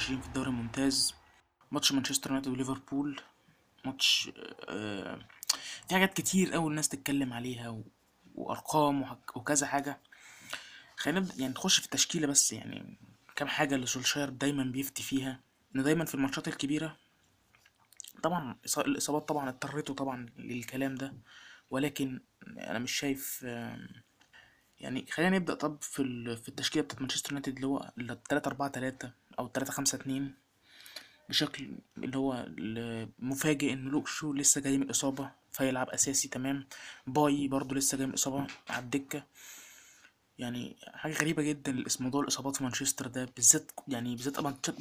وعشرين في الدوري الممتاز ماتش مانشستر يونايتد وليفربول ماتش آه، في حاجات كتير قوي الناس تتكلم عليها وأرقام وكذا حاجة. خلينا يعني نخش في التشكيلة بس يعني كام حاجة اللي سولشاير دايما بيفتي فيها. إنه دايما في الماتشات الكبيرة طبعا الإصابات طبعا اضطرته طبعا للكلام ده ولكن أنا مش شايف يعني خلينا نبدأ طب في في التشكيلة بتاعت مانشستر يونايتد اللي هو 3 4 3 أو تلاتة خمسة اتنين بشكل اللي هو مفاجئ إن لوك شو لسه جاي من الإصابة فيلعب أساسي تمام؟ باي برضو لسه جاي من الإصابة على الدكة. يعني حاجة غريبة جدا موضوع الإصابات في مانشستر ده بالذات يعني بالذات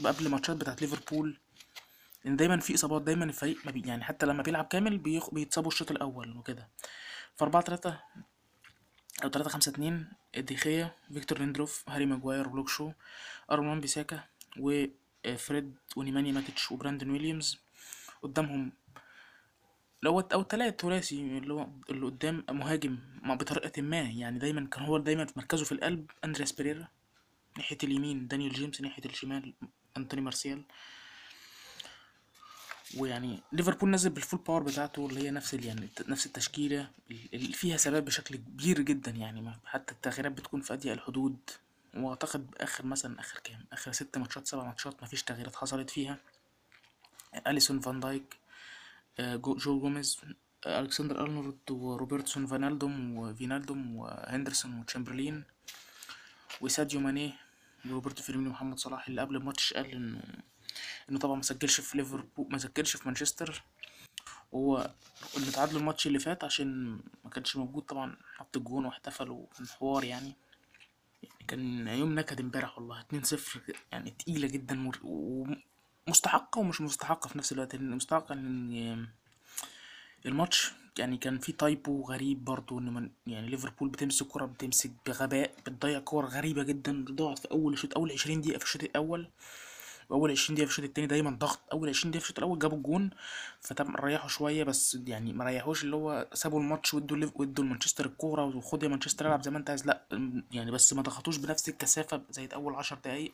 قبل ماتشات بتاعت ليفربول إن دايما في إصابات دايما الفريق ما بي يعني حتى لما بيلعب كامل بيخ... بيتصابوا الشوط الأول وكده. ف 4 3 أو 3 5 2 ديخيا فيكتور ليندروف هاري ماجواير لوك شو وان بيساكا وفريد ونيمانيا ماتيتش وبراندون ويليامز قدامهم. لو أو تلات ثلاثي اللي هو اللي قدام مهاجم ما بطريقة ما يعني دايما كان هو دايما في مركزه في القلب أندرياس بيريرا. ناحية اليمين دانيال جيمس ناحية الشمال أنتوني مارسيال. ويعني ليفربول نزل بال full power بتاعته اللي هي نفس يعني نفس التشكيلة اللي فيها ثبات بشكل كبير جدا يعني حتى التغييرات بتكون في أضيق الحدود. وأعتقد آخر مثلا آخر كام؟ آخر ست ماتشات سبع ماتشات ما فيش تغييرات حصلت فيها. أليسون فان دايك آه، جو, جو جوميز آه، ألكسندر أرنولد وروبرتسون فانالدوم وفينالدوم وهندرسون وتشامبرلين وساديو ماني وروبرتو فيرمينيو ومحمد صلاح اللي قبل الماتش قال انه إنه طبعا ما سجلش في ليفربول ما سجلش في مانشستر. وهو اللي تعادلوا الماتش اللي فات عشان ما كانش موجود طبعا حط الجون واحتفلوا كان حوار يعني. كان يوم نكد امبارح والله 2-0 يعني تقيلة جدا. ومستحقة ومش مستحقة في نفس الوقت مستحقة إن الماتش يعني كان فيه tempo غريب برضو إن من يعني ليفربول بتمسك كرة بتمسك بغباء بتضيع كور غريبة جدا ضاعت في أول شوط أول 20 دقيقة في الشوط الأول واول 20 دقيقة في الشوط التاني دايما ضغط. أول 20 دقيقة في الشوط الأول جابوا الجون فطبعا ريحوا شوية بس يعني ما ريحوش اللي هو سابوا الماتش وادوا وادوا لمانشستر الكورة وخد يا مانشستر العب زي ما أنت عايز. لأ يعني بس ما ضغطوش بنفس الكثافة زي أول 10 دقايق.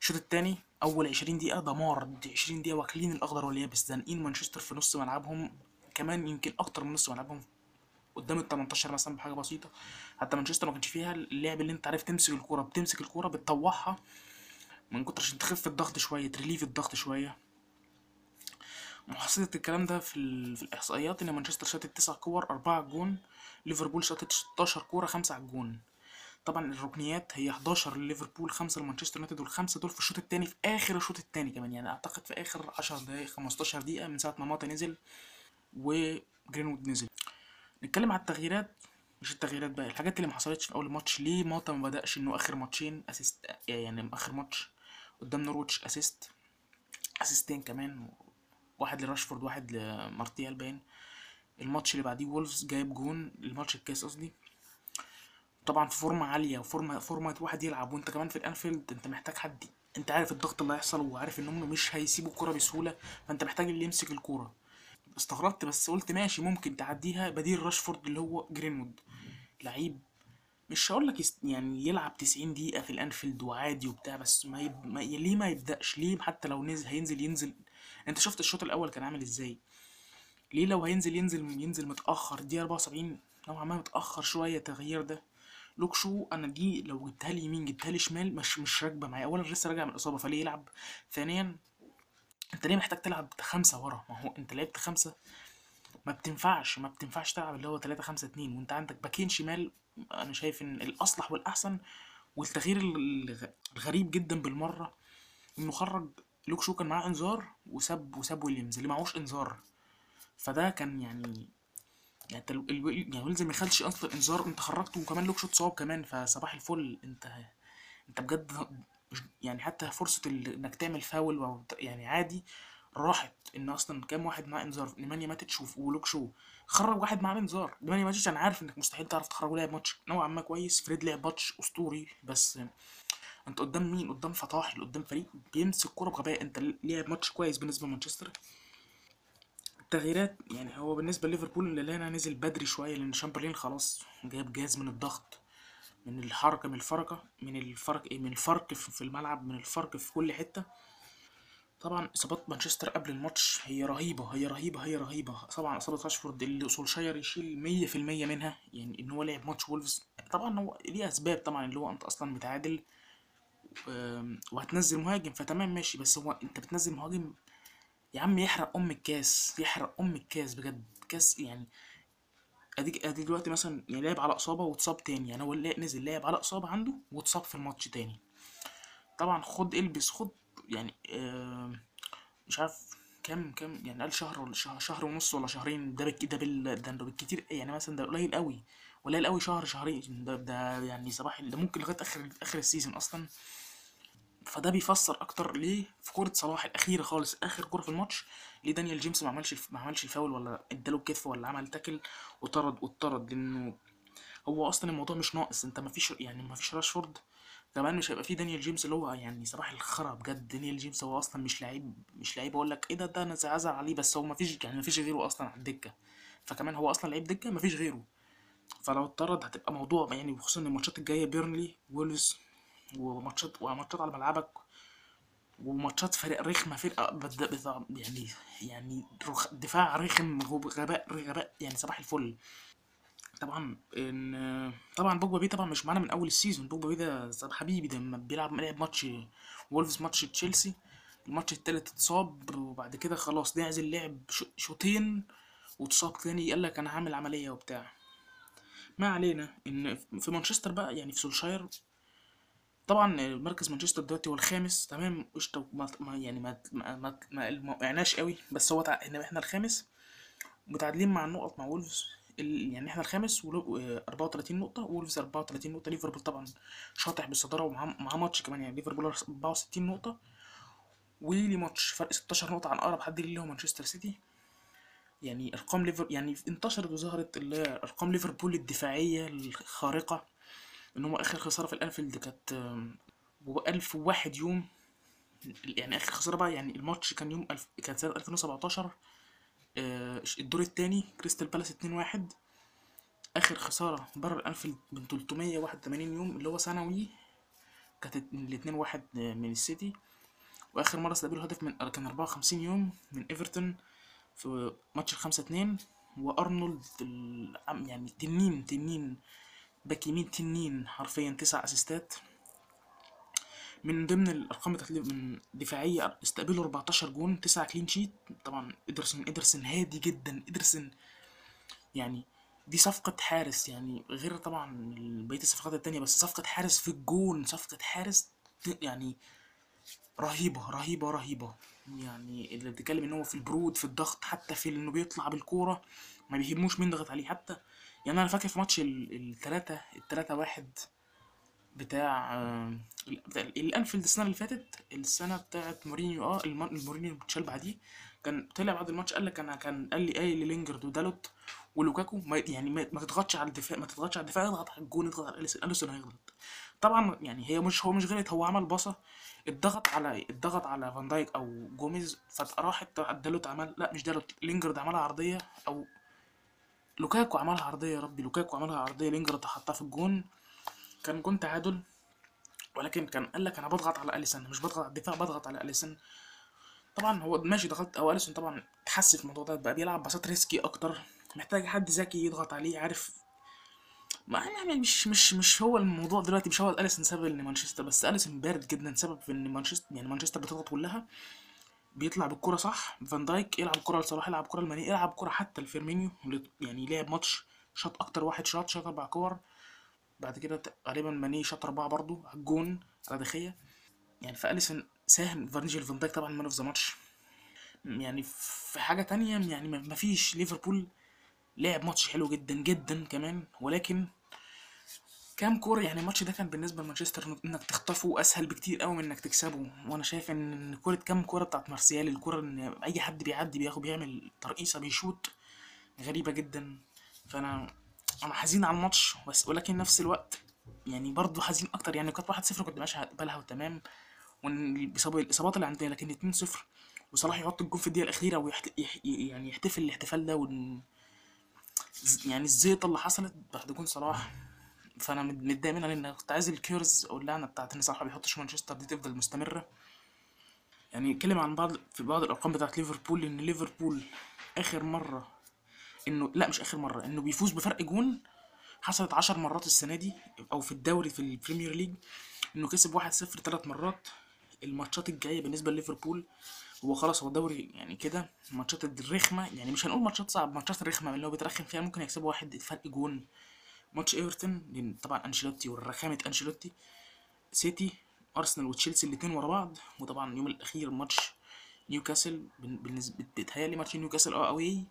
الشوط التاني أول 20 دقيقة دمار. دي 20 دقيقة واكلين الأخضر واليابس زانقين مانشستر في نص ملعبهم. كمان يمكن أكتر من نص ملعبهم قدام ال 18 مثلا بحاجة بسيطة. حتى مانشستر ما كانش فيها اللعب اللي أنت عارف تمسك الكورة. بتمسك الكورة بتطوعها من كتر عشان تخف الضغط شوية ت relieve الضغط شوية. محصلة الكلام ده في, ال... في الإحصائيات إن مانشستر شاطت تسع كور أربعة الجون ليفربول شاطت 16 كورة خمسة على الجون طبعا الركنيات هي 11 لليفربول خمسة لمانشستر يونايتد والخمسة دول في الشوط التاني في آخر الشوط التاني كمان. يعني أعتقد في آخر 10 دقايق 15 دقيقة من ساعة ما ماتا نزل وجرينوود نزل. نتكلم على التغييرات. مش التغييرات بقى الحاجات اللي ما حصلتش في أول الماتش ليه ماتا ما بدأش إنه آخر ماتشين assist يعني آخر ماتش؟ قدام نورويتش assist اسيستين كمان واحد لراشفورد واحد لمارتيال باين الماتش اللي بعديه وولفز جايب جون الماتش الكاس قصدي. طبعا في فورمة عالية وفورمة فورمة واحد يلعب وانت كمان في الأنفيلد انت محتاج حد. انت عارف الضغط اللي هيحصل وعارف ان هم مش هيسيبوا الكوره بسهولة فانت محتاج اللي يمسك الكورة. استغربت بس قلت ماشي ممكن تعديها بديل راشفورد اللي هو جرينوود. لعيب مش هقول لك. يعني يلعب 90 دقيقة في الأنفيلد وعادي وبتاع بس ما, يب... ما ليه ما يبدأش؟ ليه حتى لو نزل هينزل ينزل؟ أنت شفت الشوط الأول كان عامل إزاي؟ ليه لو هينزل ينزل ينزل متأخر؟ دي 74 نوعا ما متأخر شوية التغيير ده. لوك شو أنا دي لو جبتها لي يمين جبتها لي شمال مش مش راكبة معايا. اولا لسه راجع من الإصابة فليه يلعب؟ ثانيا أنت ليه محتاج تلعب خمسة ورا؟ ما هو أنت لعبت خمسة ما بتنفعش ما بتنفعش تلعب اللي هو 3 5 2 وأنت عندك باكين شمال أنا شايف ان الاصلح والاحسن والتغيير الغ- الغريب جدا بالمرة انه خرج لوك شو كان معاه انذار وساب وساب ويليامز اللي معهوش انذار. فده كان يعني يعني يعني ويليامز ما خدش أصلا انذار انت خرجته وكمان لوك شو اتصاب كمان فصباح الفل. انت انت بجد يعني حتى فرصة ال- انك تعمل فاول يعني عادي راحت. ان أصلا كام واحد معاه انذار نيمانيا ماتتش ولوك شو خرج واحد معاه انذار نيمانيا ماتتش أنا عارف إنك مستحيل تعرف تخرجه لعب ماتش. نوعا ما كويس. فريد لعب ماتش أسطوري بس أنت قدام مين؟ قدام فطاحل قدام فريق بيمسك كوره بغباء. أنت لعب ماتش كويس بالنسبة لمانشستر. التغييرات يعني هو بالنسبة لليفربول لنا نزل بدري شوية لأن شامبرلين خلاص جايب جاز من الضغط من الحركة من الفرقه من الفرق إيه، من الفرق في الملعب من الفرق في كل حتة. طبعا إصابات مانشستر قبل الماتش هي رهيبة هي رهيبة هي رهيبة. طبعا إصابة راشفورد اللي سولشاير يشيل 100% منها يعني إن هو لعب ماتش وولفز. طبعا هو ليه أسباب طبعا اللي هو أنت أصلا متعادل وهتنزل مهاجم فتمام ماشي. بس هو أنت بتنزل مهاجم يا عم يحرق أم الكاس يحرق أم الكاس بجد. كاس يعني أديك ادي دلوقتي مثلا يعني لعب على إصابة واتصاب تاني. يعني هو نزل لعب على إصابة عنده واتصاب في الماتش تاني. طبعا خد البس خد يعني مش عارف كام كام يعني قال شهر ولا شهر, ونص ولا شهرين ده بالك ده بال ده بالكتير يعني مثلا ده قليل قوي قليل قوي شهر شهرين ده ده يعني صباح ده ممكن لغاية آخر آخر ال season أصلا. فده بيفسر أكتر ليه في كوره صلاح الأخيرة خالص آخر كوره في الماتش ليه دانيال جيمس ما عملش ما عملش الفاول ولا اداله بكتف ولا عمل tackle وطرد واتطرد لأنه هو أصلا الموضوع مش ناقص أنت ما فيش يعني ما فيش راشفورد كمان مش هيبقى فيه دانيال جيمس اللي هو يعني صباح الخرا بجد. دانيال جيمس هو أصلا مش لعيب مش لعيب أقول لك إيه ده ده أنا ازعل عليه بس هو ما فيش يعني ما فيش غيره أصلا على الدكة. فكمان هو أصلا لعيب دكة ما فيش غيره. فلو اتطرد هتبقى موضوع يعني خصوصا ان الماتشات الجاية بيرنلي وولفز وماتشات وماتشات على ملعبك وماتشات فريق رخمة فرقه بد... يعني يعني. دفاع رخم غب- غباء غباء يعني صباح الفل. طبعا إن طبعا بوجبا بيه طبعا مش معانا من أول ال season. بوجبا بيه ده حبيبي ده بيلعب لعب ماتش وولفز ماتش تشيلسي الماتش التالت اتصاب وبعد كده خلاص نعزل لعب شوطين واتصاب تاني. قال لك أنا هعمل عملية وبتاع. ما علينا إن في مانشستر بقى يعني في سولشاير طبعا مركز مانشستر دلوقتي هو الخامس. تمام قشطة. ما يعني ما ما ما وقعناش قوي بس هو تع... إن إحنا الخامس متعادلين مع النقط مع وولفز. يعني إحنا الخامس. آه، 34 نقطة وولفز 34 نقطة ليفربول طبعا شاطح بالصدارة ومعاه معاه ماتش كمان يعني ليفربول 64 نقطة وليه ماتش فرق 16 نقطة عن أقرب حد ليه اللي هو مانشستر سيتي يعني أرقام ليفر يعني انتشرت وظهرت أرقام ليفربول الدفاعية الخارقة إن هو آخر خسارة في الأنفيلد كانت آم، و 1001 يوم يعني آخر خسارة بقى يعني الماتش كان يوم ألف... كان سنة 2017 آه، الدور التاني كريستال بالاس 2-1 آخر خسارة بره الـ Anfield من 381 يوم اللي هو سنوي كانت الاتنين واحد من السيتي. وآخر مرة استقبلوا هدف من كان 54 يوم من إيفرتون في ماتش الخمسة اتنين. وأرنولد ال- يعني تنين تنين باك يمين تنين حرفيا تسع أسيستات. من ضمن الأرقام من دفاعية استقبلوا 14 جون 9 clean sheet طبعا أليسون أليسون هادي جدا. أليسون يعني دي صفقة حارس يعني غير طبعا بقية الصفقات التانية بس صفقة حارس في الجون صفقة حارس يعني رهيبة رهيبة رهيبة. يعني اللي بتتكلم إن هو في البرود في الضغط حتى في إنه بيطلع بالكورة ما بيهموش مين ضغط عليه. حتى يعني أنا فاكر في ماتش ال- التلاتة التلاتة واحد بتاع ال- بتاع ال- الانفيلد السنة اللي فاتت السنة بتاعت مورينيو آه الم- المورينيو اتشال بعديه كان طلع بعد الماتش قال لك أنا كان قال لي قايل للينجرد ودالوت ولوكاكو ما يعني ما, ما تضغطش على الدفاع ما تضغطش على الدفاع اضغط على الجون اضغط على اليسون أليسون هيغلط. طبعا يعني هي مش هو مش غلط هو عمل باصة اتضغط على اتضغط على فان دايك أو جوميز فراحت دالوت عمل لا مش دالوت لينجرد عملها عرضية أو لوكاكو عملها عرضية يا ربي لوكاكو عملها عرضية لينجرد حطها في الجون كان جون تعادل ولكن كان قال لك أنا بضغط على اليسون مش بضغط على الدفاع بضغط على اليسون طبعا هو ماشي ضغط أو اليسون طبعا اتحسن في الموضوع ده بقى بيلعب باصات risky أكتر محتاج حد ذكي يضغط عليه عارف. ما يعني مش مش مش هو الموضوع دلوقتي مش هو اليسون سبب إن مانشستر بس اليسون بارد جدا سبب في إن مانشستر يعني مانشستر بتضغط كلها. بيطلع بالكرة صح فان دايك يلعب كرة لصلاح يلعب كرة لماني يلعب كرة حتى لفيرمينيو يعني لعب ماتش شاط أكتر واحد شاط شاط أربع كور. بعد كده غالبا ماني شاط اربعة برضو على الجون على دي خيا يعني فاليسون ساهم فارنيجل فان دايك طبعا man of the match يعني في حاجة تانية يعني مفيش ليفربول لعب ماتش حلو جدا جدا كمان. ولكن كام كورة يعني الماتش ده كان بالنسبة لمانشستر إنك تخطفه أسهل بكتير قوي من إنك تكسبه. وأنا شايف إن كورة كام كورة بتاعت مارسيال الكورة إن أي حد بيعدي بياخد بيعمل ترقيصة بيشوط غريبة جدا. فأنا أنا حزين على الماتش بس ولكن نفس الوقت يعني برضه حزين أكتر. يعني كانت 1-0 كنت ماشي هقبلها وتمام بسبب الإصابات اللي عندنا لكن 2-0 وصلاح يحط الجون في الدقيقة الأخيرة ويحت... يح... يعني يحتفل الاحتفال ده ون... يعني الزيطة اللي حصلت بعد جون صلاح. فأنا مت- متضايق منها لأن كنت عايز ال curse أو اللعنه بتاعت إن صلاح ما بيحطش مانشستر دي تفضل مستمرة. يعني نتكلم عن بعض في بعض الأرقام بتاعت ليفربول إن ليفربول آخر مرة انه لا مش آخر مرة إنه بيفوز بفرق جون حصلت عشر مرات السنة دي أو في الدوري في البريمير ليج إنه كسب واحد صفر ثلاث مرات الماتشات الجاية بالنسبة لليفربول. هو خلاص هو دوري يعني كده الماتشات الرخمة يعني مش هنقول ماتشات صعبة ماتشات الرخمه اللي هو بيترخم فيها ممكن يكسبوا واحد فرق جون. ماتش إيفرتون طبعا أنشيلوتي والرخامه أنشيلوتي سيتي أرسنال وتشيلسي الاتنين ورا بعض وطبعا اليوم الأخير ماتش نيوكاسل بالنسبة بتهيألي ماتش نيوكاسل آه أوي.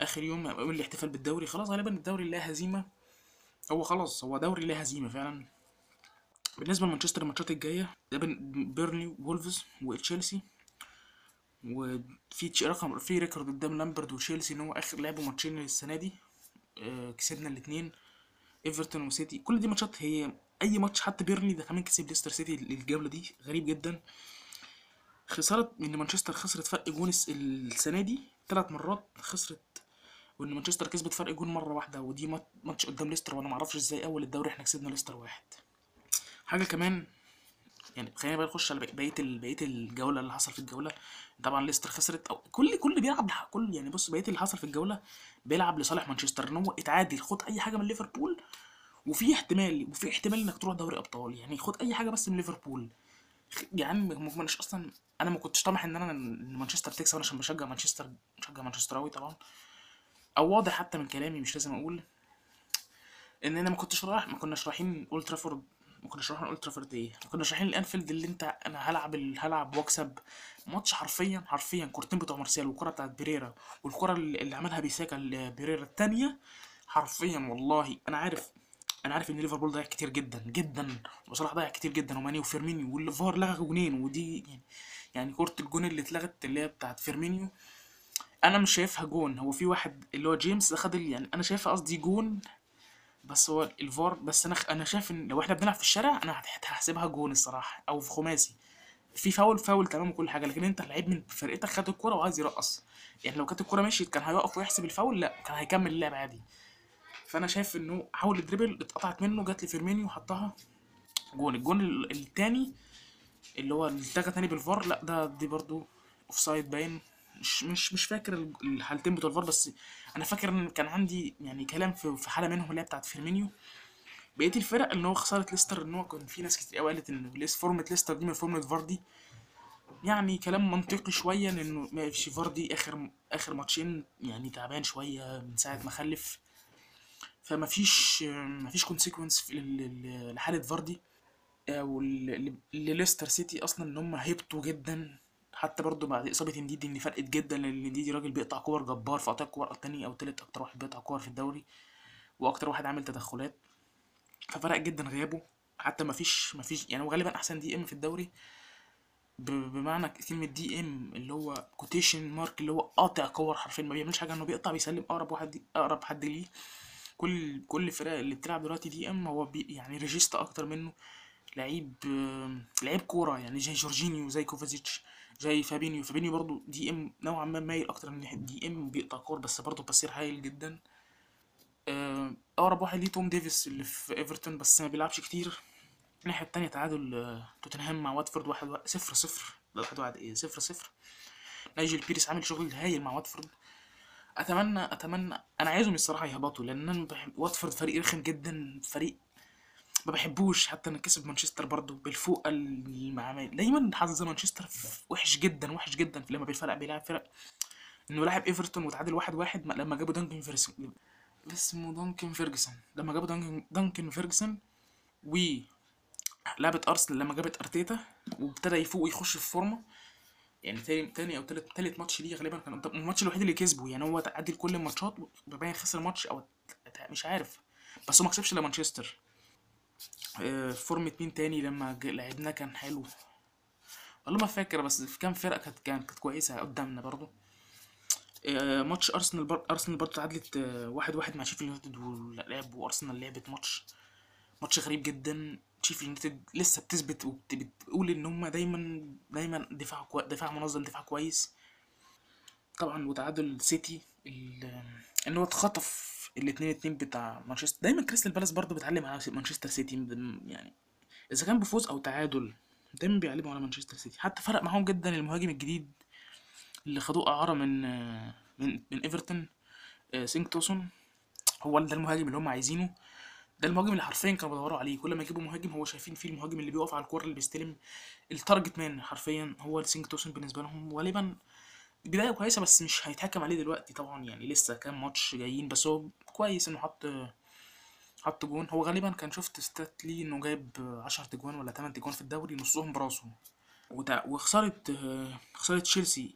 آخر يوم الاحتفال بالدوري خلاص غالبا الدوري لا هزيمة. هو خلاص هو دوري لا هزيمة فعلا. بالنسبة لمانشستر الماتشات الجاية بيرني وولفز وتشيلسي. وفي رقم في record قدام لامبرد وتشيلسي إن هو آخر لعبوا ماتشين السنة دي. آه، كسبنا الاثنين إيفرتون وسيتي. كل دي ماتشات هي أي ماتش حتى بيرني ده كمان كسب ليستر سيتي الجولة دي. غريب جدا. خسارة إن مانشستر خسرت فرق جون الس- السنة دي ثلاث مرات خسرت وإن مانشستر كسبت فرق جون مرة واحدة ودي مات- ماتش قدام ليستر وأنا معرفش إزاي أول الدوري إحنا كسبنا ليستر واحد. حاجة كمان يعني خلينا بقى نخش على بق- بقية بقية الجولة اللي حصل في الجولة. طبعا ليستر خسرت أو كل كل بيلعب كل يعني بص بقية اللي حصل في الجولة بيلعب لصالح مانشستر إن هو اتعادل خد أي حاجة من ليفربول وفي احتمال وفي احتمال إنك تروح دوري أبطال. يعني خد أي حاجة بس من ليفربول. عم ما كناش أصلا أنا ما كنتش طامح إن أنا إن مانشستر تكسب أنا عشان بشجع مانشستر بشجع مانشستراوي طبعا. أو واضح حتى من كلامي مش لازم أقول. إن أنا ما كنتش رايح ما كناش رايحين اولد ترافورد ما كناش رايحين اولد ترافورد إيه ما كناش رايحين الأنفيلد اللي أنت أنا هلعب هلعب وأكسب ماتش حرفيا حرفيا كورتين بتوع مارسيال والكرة بتاعت بيريرا والكرة اللي عملها بيساكا لبيريرا التانية حرفيا والله أنا عارف أنا عارف إن ليفربول ضيع كتير جدا جدا. وصلاح ضيع كتير جدا وماني وفيرمينيو والفار لغى جونين ودي يعني يعني كرة الجون اللي اتلغت اللي هي بتاعت فيرمينيو. أنا مش شايفها جون. هو في واحد اللي هو جيمس ده خد يعني أنا شايفها قصدي جون بس هو الفار بس أنا أنا شايف إن لو إحنا بنلعب في الشارع أنا هحسبها جون الصراحة أو في خماسي. في فاول فاول تمام وكل حاجة لكن أنت لعيب من فرقتك خد الكورة وعايز يرقص. يعني لو كانت الكورة مشيت كان هيقف ويحسب الفاول لا كان هيكمل اللعب عادي. فأنا شايف إنه حاول ال dribble اتقطعت منه جات لي فيرمينيو حطها جون. الجون ال- التاني اللي هو اتلغى تاني بالفار لا ده دي برضو offside باين. مش مش مش فاكر ال- الحالتين بتوع الفار بس أنا فاكر إن كان عندي يعني كلام في حالة منهم اللي هي بتاعت فيرمينيو. بقيه الفرق إن هو خسارة ليستر إن هو كان في ناس كتير قوي قالت إن form ة ليستر دي من form ة فاردي. يعني كلام منطقي شوية لأنه ما فيش فاردي اخر آخر ماتشين يعني تعبان شوية من ساعة ما خلف. فما فيش ما فيش consequence لحالة فاردي. أو ل- لليستر سيتي أصلا إن هم هيبطوا جدا. حتى برضو بعد إصابة انديدي إن فرقت جدا لأن انديدي راجل بيقطع كور جبار في قطع كور تاني أو تالت أكتر واحد بيقطع كور في الدوري وأكتر واحد عامل تدخلات. ففرق جدا غيابه. حتى ما فيش ما فيش يعني هو غالبا أحسن DM في الدوري. بمعنى كلمة DM اللي هو quotation mark اللي هو قاطع كور حرفيا ما بيعملش حاجة إنه بيقطع بيسلم أقرب واحد أقرب حد ليه. كل كل الفرق اللي بتلعب دلوقتي DM هو بي يعني regista أكتر منه. لعيب لعيب كورة يعني زي جورجينيو زي كوفازيتش. زي فابينيو. فابينيو برضو DM نوعا ما مايل أكتر من ناحية DM بيقطع كور بس برضو بصير هايل جدا. آه، أقرب واحد ليه توم ديفيز اللي في إيفرتون بس ما بيلعبش كتير. الناحية التانية تعادل آه، توتنهام مع واتفورد واحد واحد صفر صفر. لا واحد واحد إيه صفر صفر. نايجل بيرسون عامل شغل هايل مع واتفورد. أتمنى أتمنى أنا عايزهم الصراحة يهبطوا لأن واتفورد فريق رخم جدا فريق ما بحبوش حتى أنا كسب مانشستر برضو بالفوق المعامل دايما حظ مانشستر وحش جدا وحش جدا لما بيفرق بيلعب فرق إنه لاعب إيفرتون وتعادل واحد واحد ما- لما جابوا دانكن فيرجسون. اسمه دانكن فيرجسون. لما جابوا دانكن دانكن فيرجسون و لعبة أرسنال لما جابت أرتيتا وابتدى يفوق ويخش في فورمة يعني تاني تاني أو تالت تالت ماتش ليه غالبا كان الماتش الوحيد اللي كسبه يعني هو تعادل كل الماتشات وباين خسر ماتش أو مش عارف. بس هو ما كسبش الا مانشستر form ة مين تاني لما لعبناه كان حلو. والله ما فاكر بس في كام فرقة كانت كانت كويسة قدامنا برضو. آه، ماتش أرسنال بر... أرسنال برضو تعادلت آه، واحد واحد مع شيفيلد يونايتد ولعب وأرسنال لعبت ماتش ماتش غريب جدا. شيفيلد يونايتد لسه بتثبت وبتقول إن هما دايما دايما دفاع كوي... دفاع منظم دفاع كويس. طبعا وتعادل سيتي ال- إن هو اتخطف الاتنين اتنين بتاع مانشستر دايما كريستال بالاس برضه بتعلم على مانشستر سيتي. يعني إذا كان بفوز أو تعادل دايما بيعلموا على مانشستر سيتي. حتى فرق معاهم جدا المهاجم الجديد اللي خدوه أعارة من من من إيفرتون آه، سينك توسون. هو ده المهاجم اللي هم عايزينه. ده المهاجم اللي حرفيا كانوا بيدوروا عليه. كل ما يجيبوا مهاجم هو شايفين فيه المهاجم اللي بيقف على الكورة اللي بيستلم ال target man حرفيا. هو سينك توسون بالنسبة لهم غالبا بداية كويسة بس مش هيتحكم عليه دلوقتي طبعا يعني لسه كام ماتش جايين بس هو كويس إنه حط حط جون. هو غالبا كان شفت stat ليه إنه جايب 10 تجوان ولا 8 تجوان في الدوري نصهم براسه آه، خسارة تشيلسي.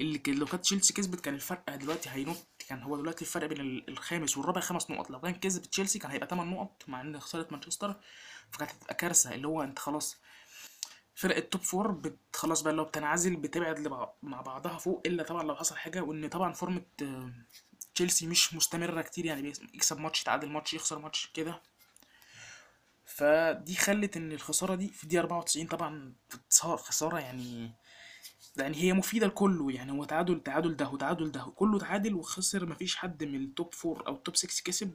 اللي لو كانت تشيلسي كسبت كان الفرق دلوقتي هينط كان هو دلوقتي الفرق بين ال- الخامس والرابع خمس نقط. لو كان كسب تشيلسي كان هيبقى 8 نقط مع إن خسارة مانشستر فكانت هتبقى كارثة. اللي هو أنت خلاص فرق ال top four بت خلاص بقى اللي هو بتنعزل بتبعد مع بعضها فوق إلا طبعا لو حصل حاجة وإن طبعا form ه آه، تشيلسي مش مستمرة كتير يعني بيس- يكسب ماتش يتعادل ماتش يخسر ماتش كده. فدي خلت إن الخسارة دي في دي 94 طبعا صار خسارة يعني يعني هي مفيدة لكله يعني هو تعادل تعادل ده وتعادل ده كله تعادل وخسر مفيش حد من ال top four أو ال top 6 كسب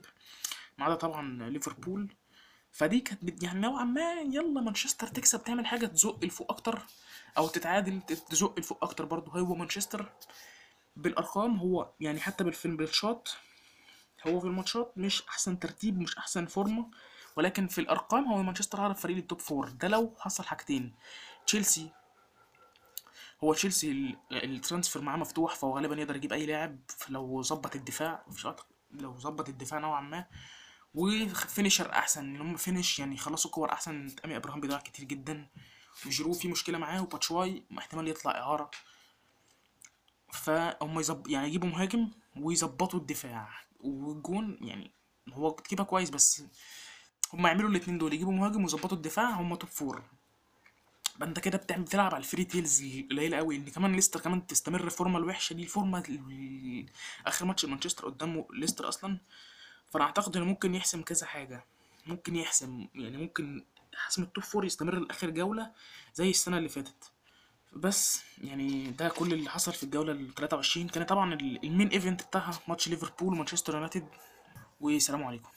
ما عدا طبعا ليفربول فدي كانت يعني نوعا ما يلا مانشستر تكسب تعمل حاجة تزق لفوق أكتر أو تتعادل تزق لفوق أكتر برضه. هو مانشستر بالأرقام هو يعني حتى بالفيلم بالشوت هو في الماتشات مش أحسن ترتيب مش أحسن form ة ولكن في الأرقام هو مانشستر اعرف فريق ال top four ده لو حصل حاجتين. تشيلسي هو تشيلسي ال- transfer معاه مفتوح فهو غالبا يقدر يجيب أي لاعب لو ظبط الدفاع لو ظبط الدفاع نوعا ما و finisher أحسن ان هم finish يعني خلصوا كور أحسن تامي ابراهام بيضيع كتير جدا. وجيرو في مشكلة معاه وباتشواي احتمال يطلع إعارة. فهم يزب... يعني يجيبوا مهاجم ويظبطوا الدفاع. والجون يعني هو كيبا كويس بس هم يعملوا الاتنين دول يجيبوا مهاجم ويظبطوا الدفاع هم top four أنت كده بتعمل بتلعب على ال fairy tales القليله قوي إن كمان ليستر كمان تستمر ال form ة الوحشة دي ال form ة ال- آخر ماتش مانشستر قدامه ليستر أصلا. فأنا أعتقد إنه ممكن يحسم كذا حاجة. ممكن يحسم يعني ممكن حسم ال top four يستمر لآخر جولة زي السنة اللي فاتت. بس يعني ده كل اللي حصل في الجولة ال 23 كان طبعا ال- main event بتاعها ماتش ليفربول ومانشستر يونايتد. والسلام عليكم.